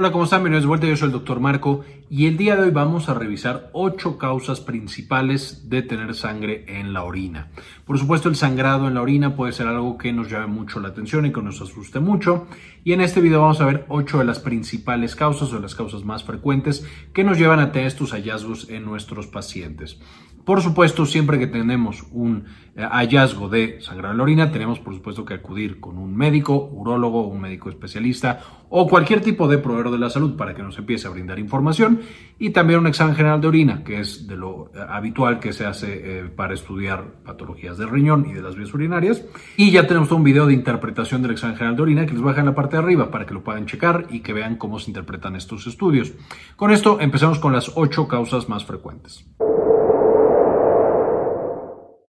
Hola, ¿cómo están? Bienvenidos de vuelta, yo soy el doctor Marco y el día de hoy vamos a revisar ocho causas principales de tener sangre en la orina. Por supuesto, el sangrado en la orina puede ser algo que nos llame mucho la atención y que nos asuste mucho y en este video vamos a ver ocho de las principales causas o las causas más frecuentes que nos llevan a tener estos hallazgos en nuestros pacientes. Por supuesto, siempre que tenemos un eh, hallazgo de sangrado en la orina, tenemos por supuesto que acudir con un médico, urólogo, un médico especialista o cualquier tipo de proveedor de la salud para que nos empiece a brindar información y también un examen general de orina, que es de lo eh, habitual que se hace eh, para estudiar patologías del riñón y de las vías urinarias. Y ya tenemos un video de interpretación del examen general de orina que les voy a dejar en la parte de arriba para que lo puedan checar y que vean cómo se interpretan estos estudios. Con esto empezamos con las ocho causas más frecuentes.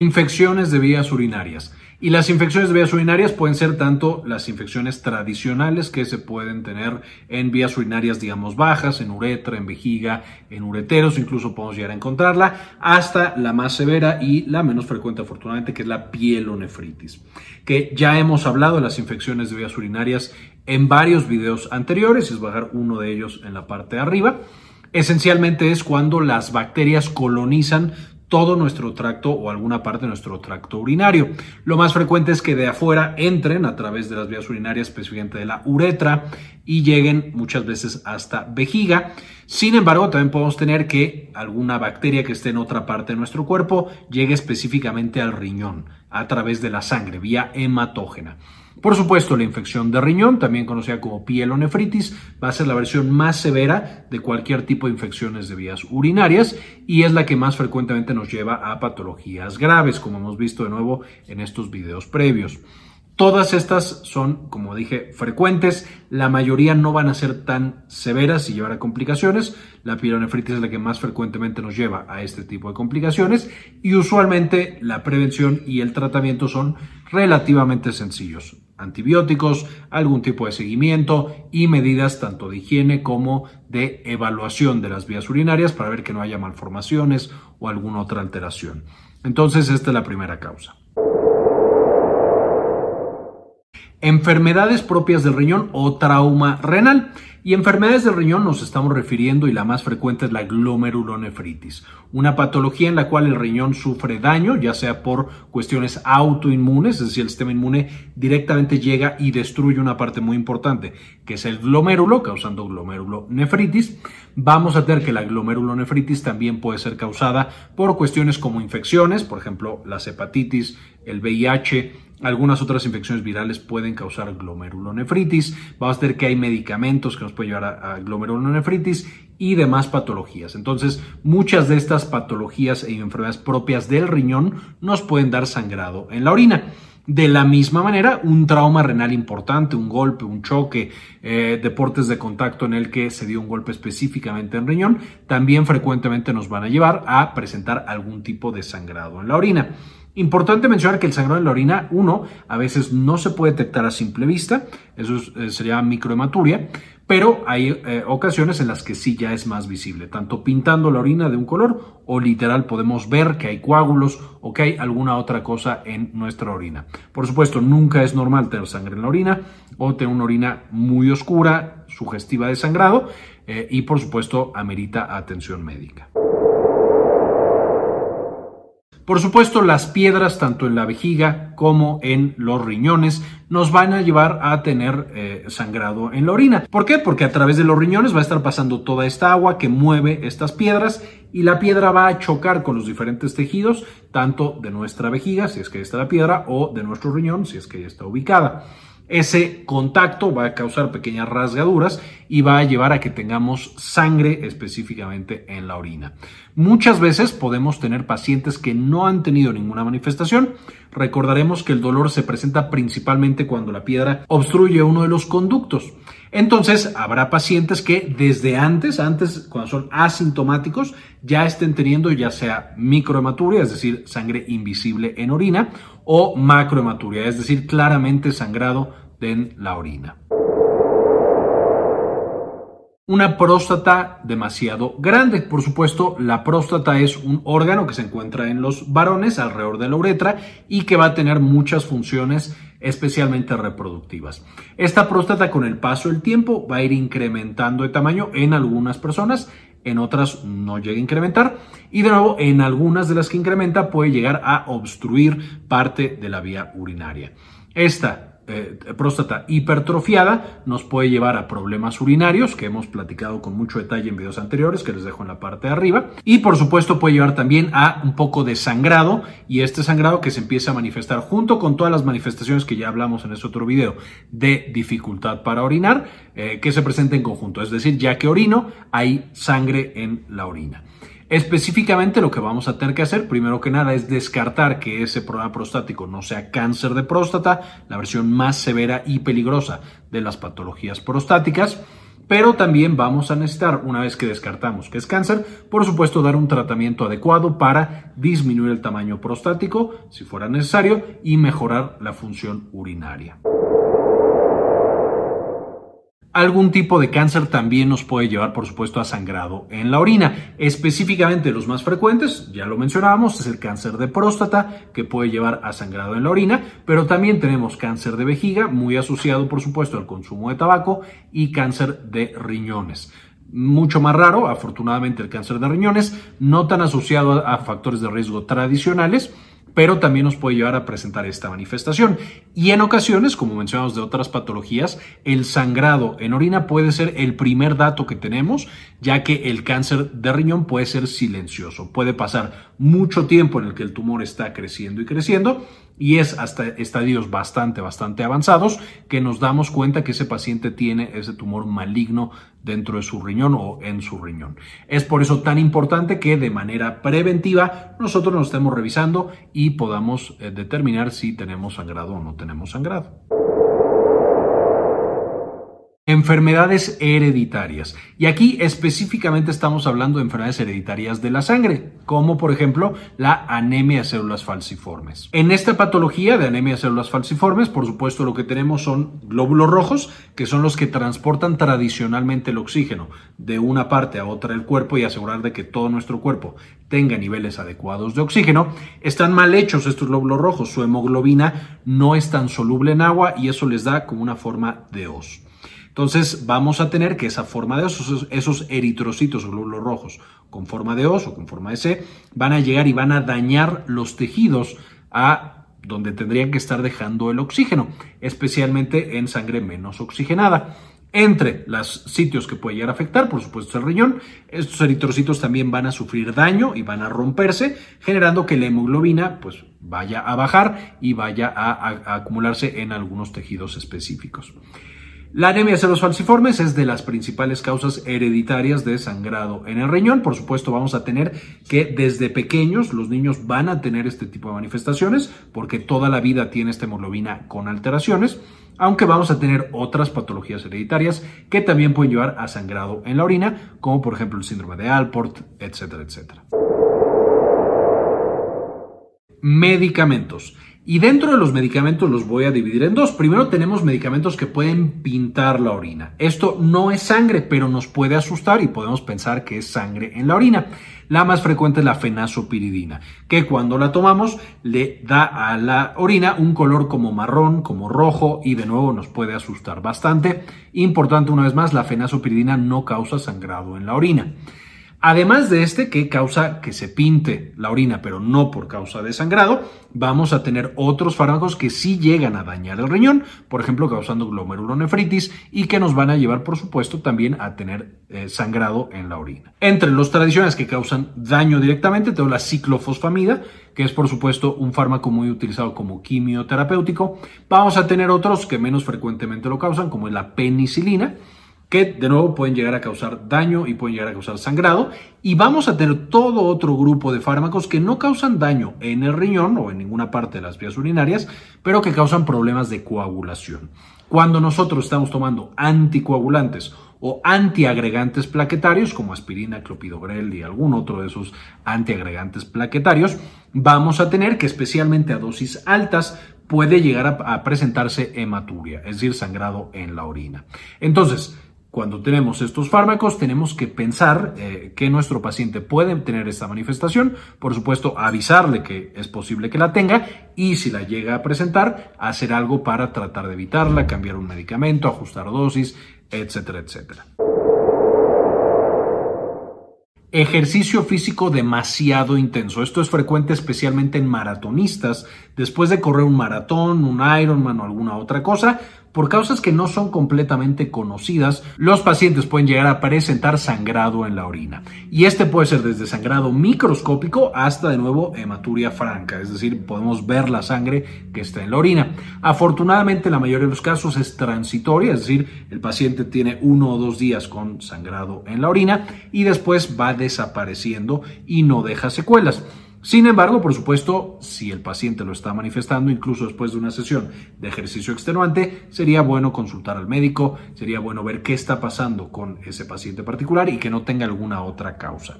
Infecciones de vías urinarias. Y las infecciones de vías urinarias pueden ser tanto las infecciones tradicionales que se pueden tener en vías urinarias, digamos, bajas, en uretra, en vejiga, en ureteros, incluso podemos llegar a encontrarla, hasta la más severa y la menos frecuente, afortunadamente, que es la pielonefritis, que ya hemos hablado de las infecciones de vías urinarias en varios videos anteriores, es bajar uno de ellos en la parte de arriba. Esencialmente es cuando las bacterias colonizan todo nuestro tracto o alguna parte de nuestro tracto urinario. Lo más frecuente es que de afuera entren a través de las vías urinarias, especialmente de la uretra, y lleguen muchas veces hasta vejiga. Sin embargo, también podemos tener que alguna bacteria que esté en otra parte de nuestro cuerpo llegue específicamente al riñón a través de la sangre, vía hematógena. Por supuesto, la infección de riñón, también conocida como pielonefritis, va a ser la versión más severa de cualquier tipo de infecciones de vías urinarias y es la que más frecuentemente nos lleva a patologías graves, como hemos visto de nuevo en estos videos previos. Todas estas son, como dije, frecuentes. La mayoría no van a ser tan severas y llevar a complicaciones. La pielonefritis es la que más frecuentemente nos lleva a este tipo de complicaciones y usualmente la prevención y el tratamiento son relativamente sencillos. Antibióticos, algún tipo de seguimiento y medidas tanto de higiene como de evaluación de las vías urinarias para ver que no haya malformaciones o alguna otra alteración. Entonces, esta es la primera causa. Enfermedades propias del riñón o trauma renal. Y enfermedades del riñón nos estamos refiriendo y la más frecuente es la glomerulonefritis, una patología en la cual el riñón sufre daño, ya sea por cuestiones autoinmunes, es decir, el sistema inmune directamente llega y destruye una parte muy importante, que es el glomérulo, causando glomerulonefritis. Vamos a tener que la glomerulonefritis también puede ser causada por cuestiones como infecciones, por ejemplo, las hepatitis, el VIH, algunas otras infecciones virales pueden causar glomerulonefritis. Vamos a ver que hay medicamentos que nos pueden llevar a, glomerulonefritis y demás patologías. Entonces, muchas de estas patologías e enfermedades propias del riñón nos pueden dar sangrado en la orina. De la misma manera, un trauma renal importante, un golpe, un choque, eh, deportes de contacto en el que se dio un golpe específicamente en riñón, también frecuentemente nos van a llevar a presentar algún tipo de sangrado en la orina. Importante mencionar que el sangrado en la orina, uno, a veces no se puede detectar a simple vista, eso eh, sería microhematuria, pero hay eh, ocasiones en las que sí ya es más visible, tanto pintando la orina de un color o literal podemos ver que hay coágulos o que hay alguna otra cosa en nuestra orina. Por supuesto, nunca es normal tener sangre en la orina o tener una orina muy oscura, sugestiva de sangrado eh, y por supuesto amerita atención médica. Por supuesto, las piedras, tanto en la vejiga como en los riñones, nos van a llevar a tener eh, sangrado en la orina. ¿Por qué? Porque a través de los riñones va a estar pasando toda esta agua que mueve estas piedras y la piedra va a chocar con los diferentes tejidos, tanto de nuestra vejiga, si es que ahí está la piedra, o de nuestro riñón, si es que ahí está ubicada. Ese contacto va a causar pequeñas rasgaduras y va a llevar a que tengamos sangre específicamente en la orina. Muchas veces podemos tener pacientes que no han tenido ninguna manifestación. Recordaremos que el dolor se presenta principalmente cuando la piedra obstruye uno de los conductos. Entonces, habrá pacientes que desde antes, antes, cuando son asintomáticos, ya estén teniendo ya sea microhematuria, es decir, sangre invisible en orina, o macrohematuria, es decir, claramente sangrado en la orina. Una próstata demasiado grande. Por supuesto, la próstata es un órgano que se encuentra en los varones alrededor de la uretra y que va a tener muchas funciones especialmente reproductivas. Esta próstata con el paso del tiempo va a ir incrementando de tamaño en algunas personas, en otras no llega a incrementar y de nuevo en algunas de las que incrementa puede llegar a obstruir parte de la vía urinaria. Esta eh, próstata hipertrofiada nos puede llevar a problemas urinarios que hemos platicado con mucho detalle en videos anteriores que les dejo en la parte de arriba. Y por supuesto puede llevar también a un poco de sangrado y este sangrado que se empieza a manifestar junto con todas las manifestaciones que ya hablamos en ese otro video de dificultad para orinar eh, que se presenta en conjunto. Es decir ya que orino hay sangre en la orina Específicamente lo que vamos a tener que hacer, primero que nada, es descartar que ese problema prostático no sea cáncer de próstata, la versión más severa y peligrosa de las patologías prostáticas. Pero también vamos a necesitar, una vez que descartamos que es cáncer, por supuesto dar un tratamiento adecuado para disminuir el tamaño prostático, si fuera necesario, y mejorar la función urinaria. Algún tipo de cáncer también nos puede llevar, por supuesto, a sangrado en la orina. Específicamente los más frecuentes, ya lo mencionábamos, es el cáncer de próstata, que puede llevar a sangrado en la orina, pero también tenemos cáncer de vejiga, muy asociado, por supuesto, al consumo de tabaco, y cáncer de riñones mucho más raro, afortunadamente el cáncer de riñones, no tan asociado a factores de riesgo tradicionales, pero también nos puede llevar a presentar esta manifestación. Y en ocasiones, como mencionamos de otras patologías, el sangrado en orina puede ser el primer dato que tenemos, ya que el cáncer de riñón puede ser silencioso. Puede pasar mucho tiempo en el que el tumor está creciendo y creciendo y es hasta estadios bastante, bastante avanzados que nos damos cuenta que ese paciente tiene ese tumor maligno dentro de su riñón o en su riñón. Es por eso tan importante que de manera preventiva nosotros nos estemos revisando y podamos eh, determinar si tenemos sangrado o no tenemos sangrado. Enfermedades hereditarias. Y aquí específicamente estamos hablando de enfermedades hereditarias de la sangre, como por ejemplo la anemia de células falciformes. En esta patología de anemia de células falciformes, por supuesto, lo que tenemos son glóbulos rojos, que son los que transportan tradicionalmente el oxígeno de una parte a otra del cuerpo y asegurar de que todo nuestro cuerpo tenga niveles adecuados de oxígeno. Están mal hechos estos glóbulos rojos, su hemoglobina no es tan soluble en agua y eso les da como una forma de os. Entonces vamos a tener que esa forma de os, esos eritrocitos o glóbulos rojos con forma de os o con forma de C, van a llegar y van a dañar los tejidos a donde tendrían que estar dejando el oxígeno, especialmente en sangre menos oxigenada. Entre los sitios que puede llegar a afectar, por supuesto, el riñón, estos eritrocitos también van a sufrir daño y van a romperse, generando que la hemoglobina pues, vaya a bajar y vaya a acumularse en algunos tejidos específicos. La anemia falciformes es de las principales causas hereditarias de sangrado en el riñón. Por supuesto, vamos a tener que desde pequeños los niños van a tener este tipo de manifestaciones porque toda la vida tiene esta hemoglobina con alteraciones, aunque vamos a tener otras patologías hereditarias que también pueden llevar a sangrado en la orina, como por ejemplo el síndrome de Alport, etcétera, etcétera. Medicamentos. Y dentro de los medicamentos los voy a dividir en dos. Primero tenemos medicamentos que pueden pintar la orina. Esto no es sangre, pero nos puede asustar y podemos pensar que es sangre en la orina. La más frecuente es la fenazopiridina, que cuando la tomamos le da a la orina un color como marrón, como rojo y de nuevo nos puede asustar bastante. Importante una vez más, la fenazopiridina no causa sangrado en la orina. Además de este que causa que se pinte la orina, pero no por causa de sangrado, vamos a tener otros fármacos que sí llegan a dañar el riñón, por ejemplo, causando glomerulonefritis y que nos van a llevar, por supuesto, también a tener eh, sangrado en la orina. Entre los tradicionales que causan daño directamente, tengo la ciclofosfamida, que es, por supuesto, un fármaco muy utilizado como quimioterapéutico. Vamos a tener otros que menos frecuentemente lo causan, como la penicilina que de nuevo pueden llegar a causar daño y pueden llegar a causar sangrado. Y vamos a tener todo otro grupo de fármacos que no causan daño en el riñón o en ninguna parte de las vías urinarias, pero que causan problemas de coagulación. Cuando nosotros estamos tomando anticoagulantes o antiagregantes plaquetarios como aspirina, clopidogrel y algún otro de esos antiagregantes plaquetarios, vamos a tener que especialmente a dosis altas puede llegar a, presentarse hematuria, es decir, sangrado en la orina. Entonces, Cuando tenemos estos fármacos, tenemos que pensar eh, que nuestro paciente puede tener esta manifestación, por supuesto, avisarle que es posible que la tenga y si la llega a presentar, hacer algo para tratar de evitarla, cambiar un medicamento, ajustar dosis, etcétera, etcétera. Ejercicio físico demasiado intenso. Esto es frecuente especialmente en maratonistas. Después de correr un maratón, un Ironman o alguna otra cosa, por causas que no son completamente conocidas, los pacientes pueden llegar a presentar sangrado en la orina. Y este puede ser desde sangrado microscópico hasta de nuevo hematuria franca, es decir, podemos ver la sangre que está en la orina. Afortunadamente, la mayoría de los casos es transitoria, es decir, el paciente tiene uno o dos días con sangrado en la orina y después va desapareciendo y no deja secuelas. Sin embargo, por supuesto, si el paciente lo está manifestando, incluso después de una sesión de ejercicio extenuante, sería bueno consultar al médico, sería bueno ver qué está pasando con ese paciente particular y que no tenga alguna otra causa.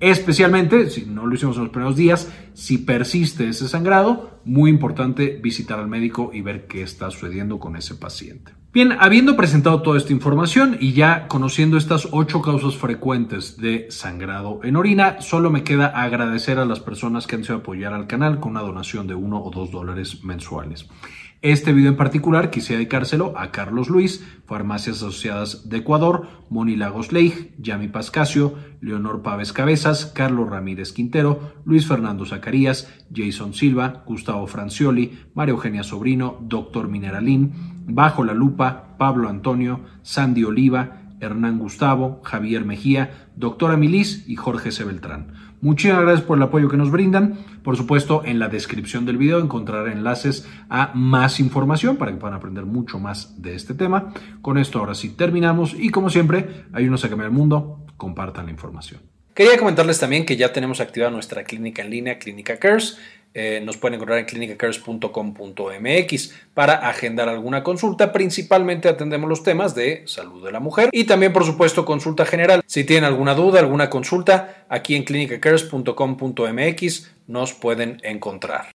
Especialmente, si no lo hicimos en los primeros días, si persiste ese sangrado, muy importante visitar al médico y ver qué está sucediendo con ese paciente. Bien, habiendo presentado toda esta información y ya conociendo estas ocho causas frecuentes de sangrado en orina, solo me queda agradecer a las personas que han sido apoyar al canal con una donación de uno o dos dólares mensuales. Este video en particular quise dedicárselo a Carlos Luis, Farmacias Asociadas de Ecuador, Moni Lagos Leij, Yami Pascasio, Leonor Pávez Cabezas, Carlos Ramírez Quintero, Luis Fernando Zacarías, Jason Silva, Gustavo Francioli, María Eugenia Sobrino, Doctor Mineralín, Bajo la Lupa, Pablo Antonio, Sandy Oliva, Hernán Gustavo, Javier Mejía, Doctora Milis y Jorge C. Beltrán. Muchísimas gracias por el apoyo que nos brindan. Por supuesto, en la descripción del video encontrarán enlaces a más información para que puedan aprender mucho más de este tema. Con esto ahora sí terminamos y como siempre, hay unos a cambiar el mundo, compartan la información. Quería comentarles también que ya tenemos activada nuestra clínica en línea, Clínica Cares. Eh, nos pueden encontrar en clinicacares.com.mx para agendar alguna consulta. Principalmente atendemos los temas de salud de la mujer y también, por supuesto, consulta general. Si tienen alguna duda, alguna consulta, aquí en clinicacares.com.mx nos pueden encontrar.